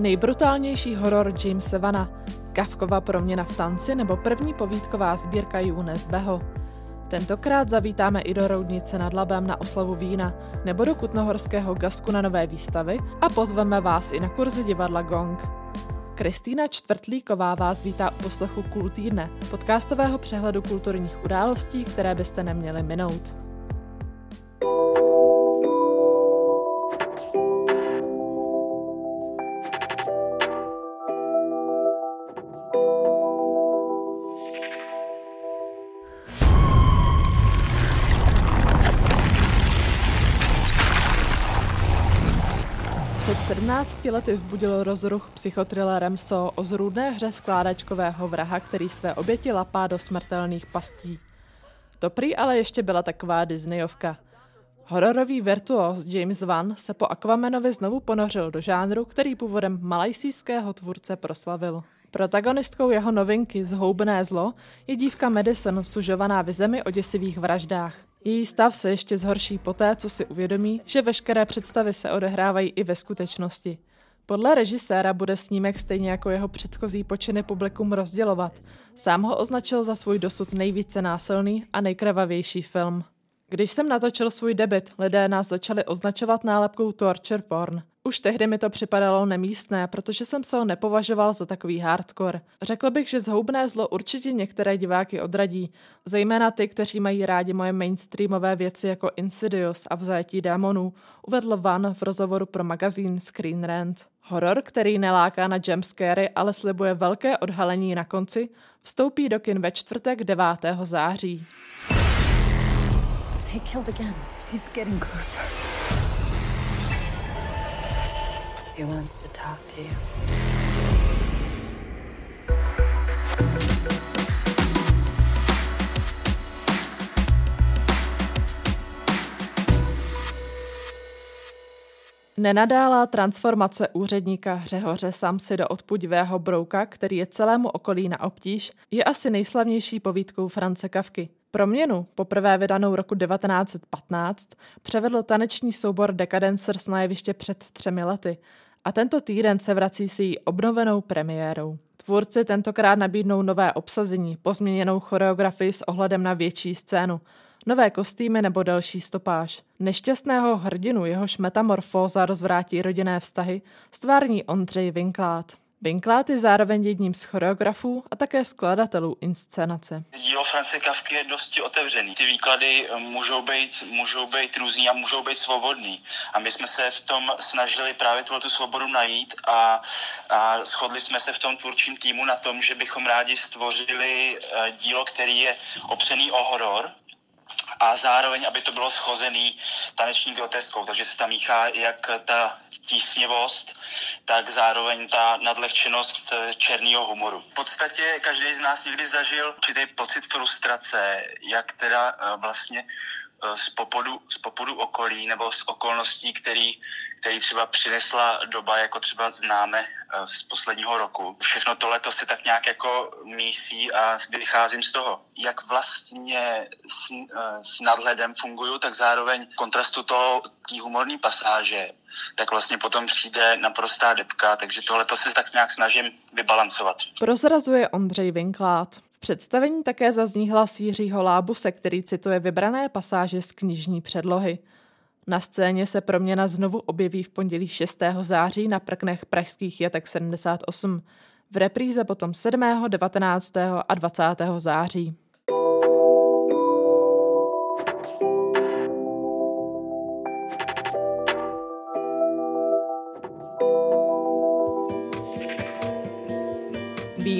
Nejbrutálnější horor Jamesa Vana, Kavkova proměna v tanci nebo první povídková sbírka Junes Beho. Tentokrát zavítáme i do Roudnice nad Labem na oslavu vína nebo do Kutnohorského gasku na nové výstavy a pozveme vás i na kurzy divadla Gong. Kristýna Čtvrtlíková vás vítá u poslechu Kultýdne, podcastového přehledu kulturních událostí, které byste neměli minout. Před 17 lety vzbudil rozruch psychothrillerem So o zrůdné hře skládačkového vraha, který své oběti lapá do smrtelných pastí. To prý ale ještě byla taková Disneyovka. Hororový virtuos James Wan se po Aquamanovi znovu ponořil do žánru, který původem malajsijského tvůrce proslavil. Protagonistkou jeho novinky Zhoubené zlo je dívka Madison sužovaná v zemi o děsivých vraždách. Její stav se ještě zhorší poté, co si uvědomí, že veškeré představy se odehrávají i ve skutečnosti. Podle režiséra bude snímek stejně jako jeho předchozí počiny publikum rozdělovat. Sám ho označil za svůj dosud nejvíce násilný a nejkrvavější film. Když jsem natočil svůj debit, lidé nás začali označovat nálepkou torture porn. Už tehdy mi to připadalo nemístné, protože jsem se ho nepovažoval za takový hardcore. Řekl bych, že zhoubné zlo určitě některé diváky odradí, zejména ty, kteří mají rádi moje mainstreamové věci jako Insidious a vzajetí démonů, uvedl Van v rozhovoru pro magazín Screen Rant. Horor, který neláká na jumpscary, ale slibuje velké odhalení na konci, vstoupí do kin ve čtvrtek 9. září. He killed again. He's getting closer. He wants to talk to you. Nenadálá transformace úředníka Hřehoře Samsy do odpudivého brouka, který je celému okolí na obtíž, je asi nejslavnější povídkou France Kavky. Proměnu, poprvé vydanou roku 1915, převedl taneční soubor Decadencers na jeviště před třemi lety a tento týden se vrací s její obnovenou premiérou. Tvůrci tentokrát nabídnou nové obsazení, pozměněnou choreografii s ohledem na větší scénu, nové kostýmy nebo další stopáž. Nešťastného hrdinu jehož metamorfóza rozvrátí rodinné vztahy stvární Ondřej Vinklát. Binklát je zároveň jedním z choreografů a také skladatelů inscenace. Dílo France Kavky je dosti otevřený. Ty výklady eh, můžou být, můžou být různý a můžou být svobodný. A my jsme se v tom snažili právě tu svobodu najít a, a shodli jsme se v tom tvůrčím týmu na tom, že bychom rádi stvořili eh, dílo, který je opřený o horor, a zároveň, aby to bylo schozený taneční groteskou, takže se tam míchá jak ta tísněvost, tak zároveň ta nadlehčenost eh, černého humoru. V podstatě každý z nás někdy zažil určitý pocit frustrace, jak teda eh, vlastně z popudu, z popudu okolí nebo z okolností, který který třeba přinesla doba, jako třeba známe eh, z posledního roku. Všechno tohle to si tak nějak jako mísí a vycházím z toho, jak vlastně s, eh, s nadhledem fungují, tak zároveň kontrastu toho, té humorní pasáže, tak vlastně potom přijde naprostá depka, takže tohle to se tak nějak snažím vybalancovat. Prozrazuje Ondřej Vinklát. Představení také zazní hlas Jiřího Lábuse, který cituje vybrané pasáže z knižní předlohy. Na scéně se proměna znovu objeví v pondělí 6. září na prknech pražských jatek 78. V repríze potom 7., 19. a 20. září.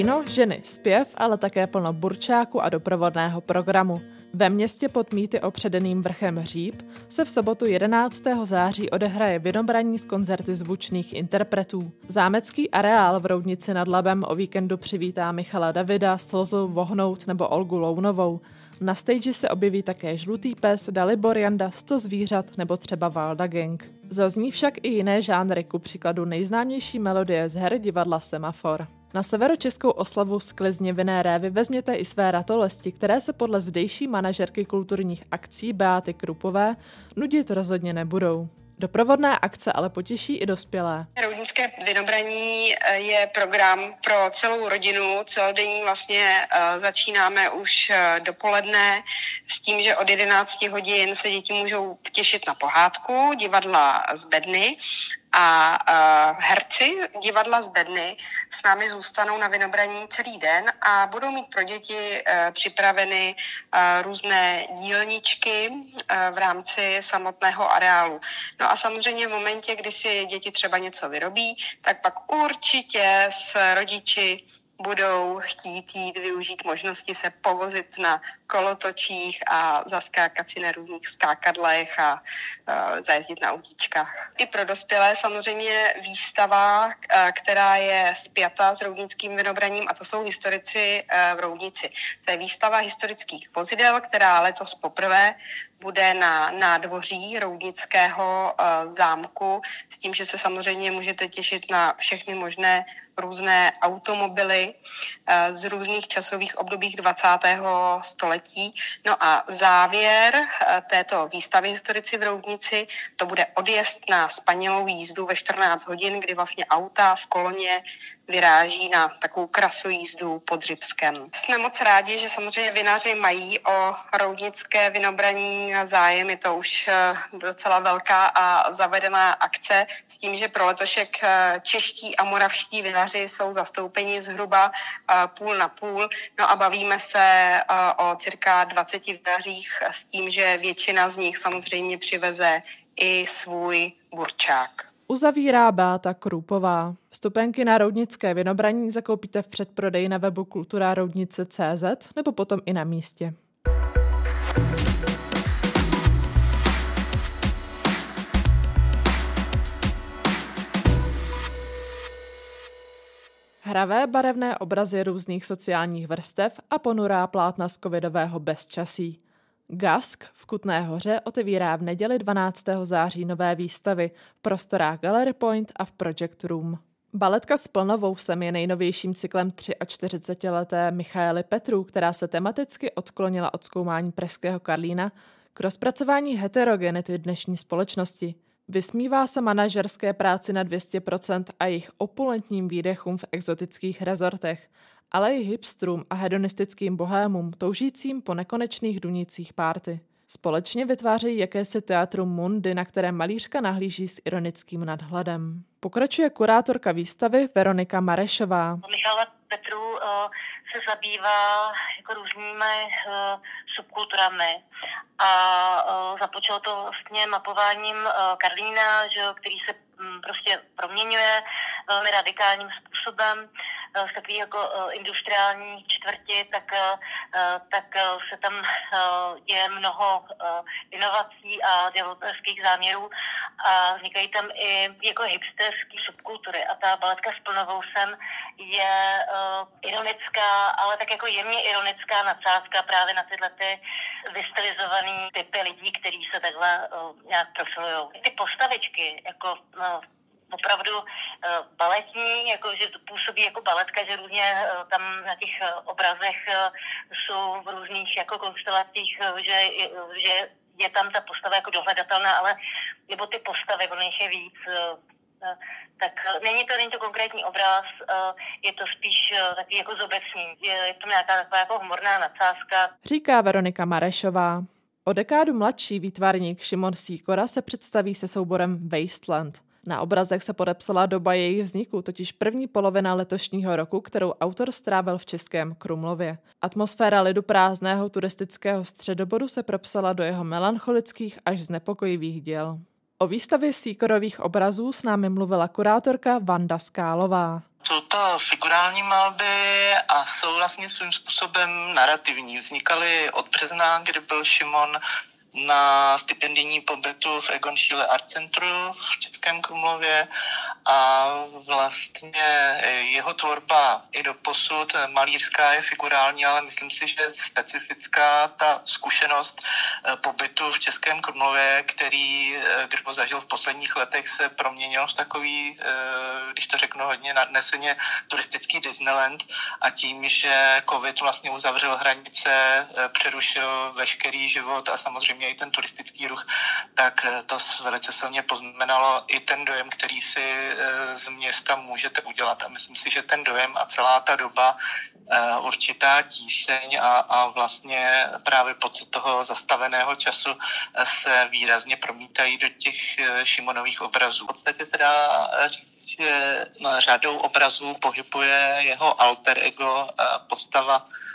Víno, ženy, zpěv, ale také plno burčáku a doprovodného programu. Ve městě pod mýty opředeným vrchem Hříb se v sobotu 11. září odehraje vynobraní z koncerty zvučných interpretů. Zámecký areál v Roudnici nad Labem o víkendu přivítá Michala Davida, Slzu Vohnout nebo Olgu Lounovou. Na stage se objeví také Žlutý pes, Dalibor Janda, Sto zvířat nebo třeba Valda Gang. Zazní však i jiné žánry, ku příkladu nejznámější melodie z her divadla Semafor. Na severočeskou oslavu sklizně vinné révy vezměte i své ratolesti, které se podle zdejší manažerky kulturních akcí Beáty Krupové nudit rozhodně nebudou. Doprovodné akce ale potěší i dospělé. Roudnické vinobraní eh, je program pro celou rodinu. Celodenní vlastně eh, začínáme už eh, dopoledne s tím, že od 11 hodin se děti můžou těšit na pohádku, divadla z bedny a uh, herci divadla z Bedny s námi zůstanou na Vinobraní celý den a budou mít pro děti uh, připraveny uh, různé dílničky uh, v rámci samotného areálu. No a samozřejmě v momentě, kdy si děti třeba něco vyrobí, tak pak určitě s rodiči budou chtít jít využít možnosti se povozit na kolotočích a zaskákat si na různých skákadlech a uh, zajezdit na autíčkách. I pro dospělé samozřejmě výstava, uh, která je spjata s roudnickým vinobraním a to jsou historici uh, v Roudnici. To je výstava historických vozidel, která letos poprvé bude na nádvoří Roudnického uh, zámku s tím, že se samozřejmě můžete těšit na všechny možné různé automobily uh, z různých časových obdobích 20. století. No a závěr uh, této výstavy historici v Roudnici, to bude odjezd na spanělou jízdu ve 14 hodin, kdy vlastně auta v koloně vyráží na takovou krasojízdu pod Řibskem. Jsme moc rádi, že samozřejmě vinaři mají o roudnické vinobraní zájem. Je to už eh, docela velká a zavedená akce s tím, že pro letošek eh, čeští a moravští vinaři jsou zastoupeni zhruba eh, půl na půl. No a bavíme se o cirka 20 vinařích s tím, že většina z nich samozřejmě přiveze i svůj burčák. Uzavírá Báta Krupová. Vstupenky na Roudnické vinobraní zakoupíte v předprodeji na webu kulturaroudnice.cz nebo potom i na místě. Hravé barevné obrazy různých sociálních vrstev a ponurá plátna z covidového bezčasí. Gask v Kutné hoře otevírá v neděli 12. září nové výstavy v prostorách Gallery Point a v Project Room. Baletka s plnovou sem je nejnovějším cyklem 43-leté Michaely Petru, která se tematicky odklonila od zkoumání pražského Karlína k rozpracování heterogenity dnešní společnosti. Vysmívá se manažerské práci na 200% a jejich opulentním výdechům v exotických rezortech – ale i hipstrům a hedonistickým bohémům toužícím po nekonečných dunících párty. Společně vytvářejí jakési teatrum mundy, na které malířka nahlíží s ironickým nadhledem. Pokračuje kurátorka výstavy Veronika Marešová. Michala Petru uh, se zabývá jako různými uh, subkulturami a uh, započalo to vlastně mapováním Karlína, že, který se um, prostě proměňuje velmi radikálním způsobem v eh, takové jako eh, industriální čtvrti, tak, eh, tak se tam je mnoho inovací a developerských záměrů a vznikají tam i jako hipsterské subkultury a ta baletka s plnovou sem je ironická, ale tak jako jemně ironická nadsázka právě na tyhle ty vystylizované typy lidí, kteří se takhle nějak profilují. Ty postavičky, jako opravdu uh, baletní, jako že působí jako baletka, že různě uh, tam na těch uh, obrazech jsou v různých jako konstelacích, že, že je tam ta postava jako dohledatelná, ale nebo ty postavy, ono je víc, tak není to, není to konkrétní obraz, je to spíš takový jako zobecný, je to nějaká taková jako humorná nadsázka. Říká Veronika Marešová. O dekádu mladší výtvarník Šimon Sýkora se představí se souborem Wasteland – na obrazech se podepsala doba jejich vzniku, totiž první polovina letošního roku, kterou autor strávil v Českém Krumlově. Atmosféra lidu prázdného turistického středobodu se propsala do jeho melancholických až znepokojivých děl. O výstavě síkorových obrazů s námi mluvila kurátorka Vanda Skálová. Jsou to figurální malby a jsou vlastně svým způsobem narrativní. Vznikaly od března, kdy byl Šimon na stipendijní pobytu v Egon Schiele Art Centru v Českém Krumlově a vlastně jeho tvorba i do posud malířská je figurální, ale myslím si, že specifická ta zkušenost eh, pobytu v Českém Krumlově, který, eh, kdo ho zažil v posledních letech, se proměnil v takový, eh, když to řeknu hodně nadneseně, turistický Disneyland a tím, že covid vlastně uzavřel hranice, přerušil veškerý život a samozřejmě samozřejmě i ten turistický ruch, tak to velice silně poznamenalo i ten dojem, který si z města můžete udělat. A myslím si, že ten dojem a celá ta doba určitá tíseň a, a vlastně právě pocit toho zastaveného času se výrazně promítají do těch Šimonových obrazů. V podstatě se dá říct, že řadou obrazů pohybuje jeho alter ego, postava Eh,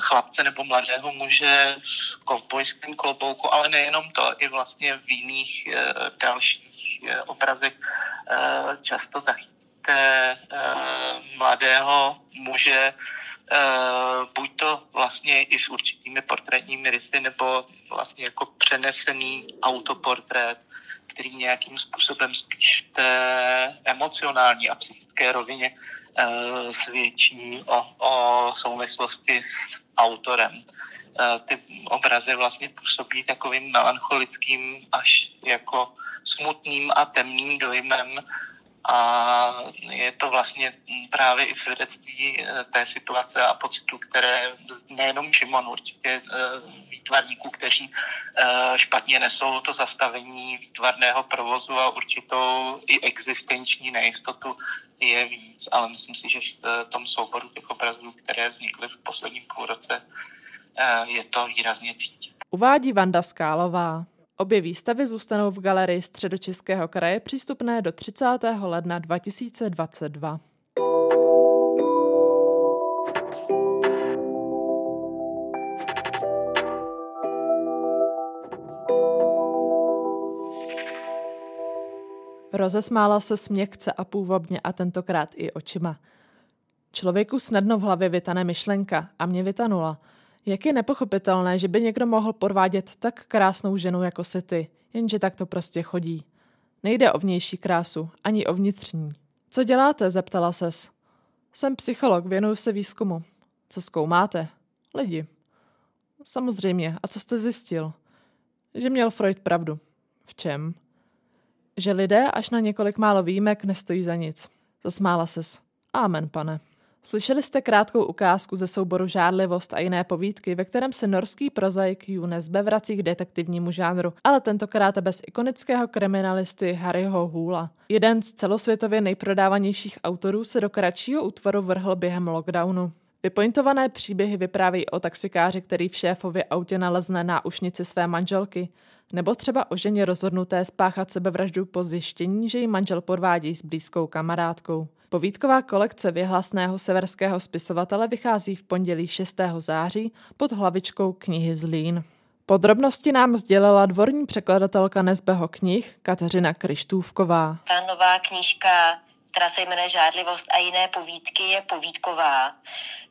chlapce nebo mladého muže v kovbojském klobouku, ale nejenom to, i vlastně v jiných eh, dalších eh, obrazech často zachytíte mladého muže, buď to vlastně i s určitými portrétními rysy, nebo vlastně jako přenesený autoportrét, který nějakým způsobem spíš té emocionální a psychické rovině Eh, svědčí o, o souvislosti s autorem. Eh, ty obrazy vlastně působí takovým melancholickým až jako smutným a temným dojmem a je to vlastně právě i svědectví eh, té situace a pocitu, které nejenom Šimon, určitě výtvarníků, kteří špatně nesou to zastavení výtvarného provozu a určitou i existenční nejistotu je víc, ale myslím si, že v eh, tom souboru těch obrazů, které vznikly v posledním půlroce, eh, je to výrazně cítit. Uvádí Vanda Skálová. Obě výstavy zůstanou v galerii Středočeského kraje přístupné do 30. ledna 2022. Rozesmála se směkce a půvabně a tentokrát i očima. Člověku snadno v hlavě vytane myšlenka a mě vytanula. Jak je nepochopitelné, že by někdo mohl podvádět tak krásnou ženu jako si ty, jenže tak to prostě chodí. Nejde o vnější krásu, ani o vnitřní. Co děláte? zeptala ses. Jsem psycholog, věnuju se výzkumu. Co zkoumáte? Lidi. Samozřejmě. A co jste zjistil? Že měl Freud pravdu. V čem? že lidé až na několik málo výjimek nestojí za nic. Zasmála ses. Amen, pane. Slyšeli jste krátkou ukázku ze souboru Žádlivost a jiné povídky, ve kterém se norský prozaik Junes vrací k detektivnímu žánru, ale tentokrát bez ikonického kriminalisty Harryho Hoola. Jeden z celosvětově nejprodávanějších autorů se do kratšího útvaru vrhl během lockdownu. Vypointované příběhy vyprávějí o taxikáři, který v šéfově autě nalezne náušnici své manželky, nebo třeba o ženě rozhodnuté spáchat sebevraždu po zjištění, že ji manžel podvádí s blízkou kamarádkou. Povídková kolekce věhlasného severského spisovatele vychází v pondělí 6. září pod hlavičkou knihy Zlín. Podrobnosti nám sdělila dvorní překladatelka Nezbeho knih Kateřina Krištůvková. Ta nová knížka která se jmenuje Žádlivost a jiné povídky, je povídková.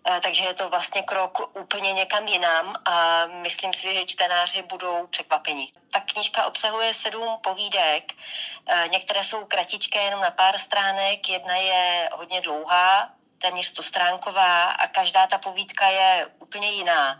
Eh, takže je to vlastně krok úplně někam jinam a myslím si, že čtenáři budou překvapeni. Ta knížka obsahuje sedm povídek, eh, některé jsou kratičké, jenom na pár stránek, jedna je hodně dlouhá, téměř stostránková a každá ta povídka je úplně jiná.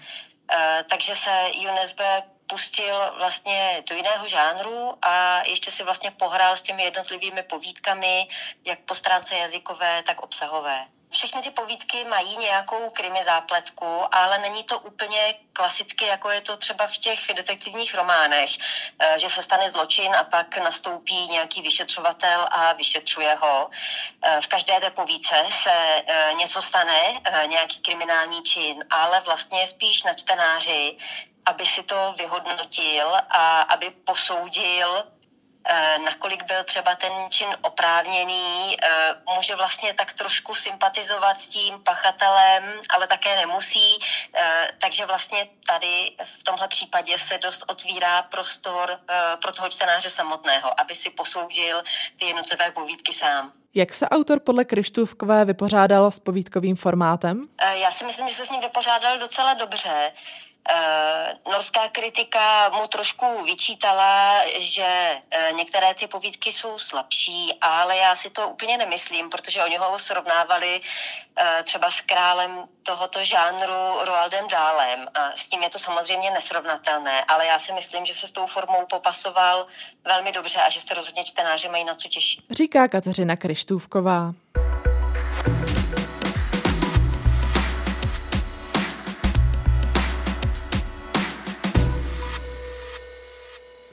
Eh, takže se UNESCO pustil vlastně do jiného žánru a ještě si vlastně pohrál s těmi jednotlivými povídkami, jak po stránce jazykové, tak obsahové. Všechny ty povídky mají nějakou krimi zápletku, ale není to úplně klasicky, jako je to třeba v těch detektivních románech, eh, že se stane zločin a pak nastoupí nějaký vyšetřovatel a vyšetřuje ho. Eh, v každé té povídce se eh, něco stane, nějaký kriminální čin, ale vlastně spíš na čtenáři, aby si to vyhodnotil a aby posoudil, eh, nakolik byl třeba ten čin oprávněný, eh, může vlastně tak trošku sympatizovat s tím pachatelem, ale také nemusí. Eh, takže vlastně tady v tomhle případě se dost otvírá prostor pro toho čtenáře samotného, aby si posoudil ty jednotlivé povídky sám. Jak se autor podle Krištůvkové vypořádal s povídkovým formátem? Já si myslím, že se s ním vypořádal docela dobře. Uh, norská kritika mu trošku vyčítala, že uh, některé ty povídky jsou slabší, ale já si to úplně nemyslím, protože oni ho srovnávali uh, třeba s králem tohoto žánru Roaldem Dálem a s tím je to samozřejmě nesrovnatelné, ale já si myslím, že se s tou formou popasoval velmi dobře a že se rozhodně čtenáři mají na co těšit. Říká Kateřina Krištůvková.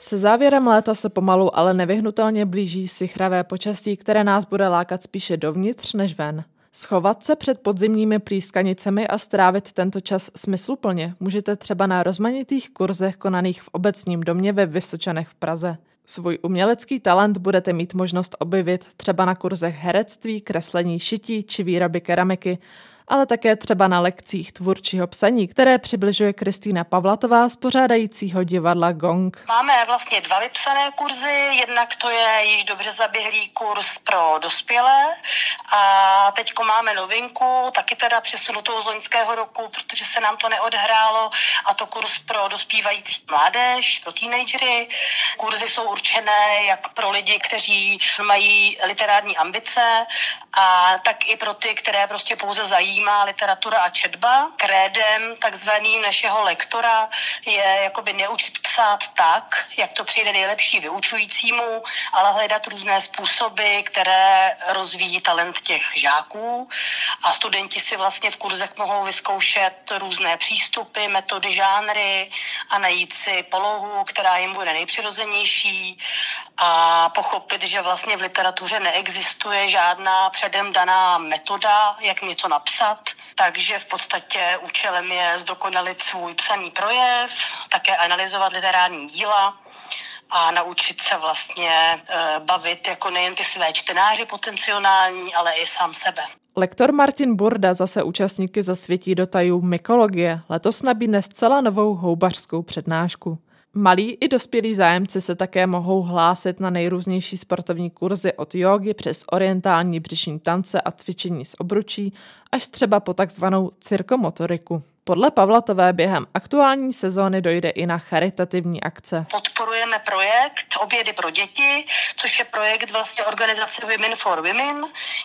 Se závěrem léta se pomalu, ale nevyhnutelně blíží sichravé počasí, které nás bude lákat spíše dovnitř než ven. Schovat se před podzimními plískanicemi a strávit tento čas smysluplně můžete třeba na rozmanitých kurzech konaných v obecním domě ve Vysočanech v Praze. Svůj umělecký talent budete mít možnost objevit třeba na kurzech herectví, kreslení, šití či výroby keramiky ale také třeba na lekcích tvůrčího psaní, které přibližuje Kristýna Pavlatová z pořádajícího divadla Gong. Máme vlastně dva vypsané kurzy, jednak to je již dobře zaběhlý kurz pro dospělé a teďko máme novinku, taky teda přesunutou z loňského roku, protože se nám to neodhrálo a to kurz pro dospívající mládež, pro teenagery. Kurzy jsou určené jak pro lidi, kteří mají literární ambice a tak i pro ty, které prostě pouze zajímá literatura a četba. Krédem takzvaným našeho lektora je jakoby neučit psát tak, jak to přijde nejlepší vyučujícímu, ale hledat různé způsoby, které rozvíjí talent těch žáků. A studenti si vlastně v kurzech mohou vyzkoušet různé přístupy, metody, žánry a najít si polohu, která jim bude nejpřirozenější. A pochopit, že vlastně v literatuře neexistuje žádná předem daná metoda, jak něco napsat, takže v podstatě účelem je zdokonalit svůj psaný projev, také analyzovat literární díla a naučit se vlastně e, bavit jako nejen ty své čtenáři potenciální, ale i sám sebe. Lektor Martin Burda zase účastníky zasvětí do tajů mykologie. Letos nabídne zcela novou houbařskou přednášku. Malí i dospělí zájemci se také mohou hlásit na nejrůznější sportovní kurzy od jogy přes orientální břišní tance a cvičení s obručí až třeba po takzvanou cirkomotoriku. Podle Pavlatové během aktuální sezóny dojde i na charitativní akce. Podporujeme projekt Obědy pro děti, což je projekt vlastně organizace Women for Women.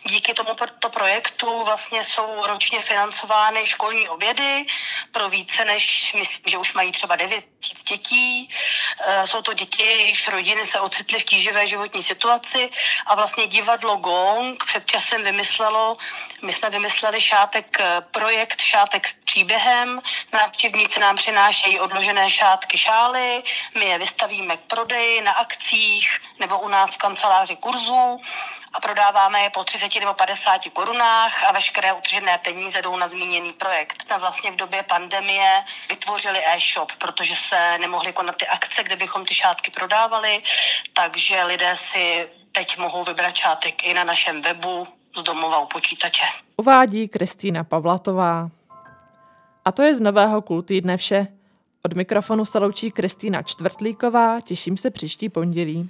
Díky tomuto projektu vlastně jsou ročně financovány školní obědy pro více než, myslím, že už mají třeba 9 tisíc dětí. Eh, jsou to děti, jejichž rodiny se ocitly v tíživé životní situaci a vlastně divadlo Gong před časem vymyslelo, my jsme vymysleli šátek eh, projekt Šátek s příběhem, trhem. Návštěvníci nám přinášejí odložené šátky šály, my je vystavíme k prodeji na akcích nebo u nás v kanceláři kurzů a prodáváme je po 30 nebo 50 korunách a veškeré utržené peníze jdou na zmíněný projekt. A vlastně v době pandemie vytvořili e-shop, protože se nemohly konat ty akce, kde bychom ty šátky prodávali, takže lidé si teď mohou vybrat šátek i na našem webu z domova u počítače. Uvádí Kristýna Pavlatová. A to je z nového kultýdne vše. Od mikrofonu se loučí Kristýna Čtvrtlíková, těším se příští pondělí.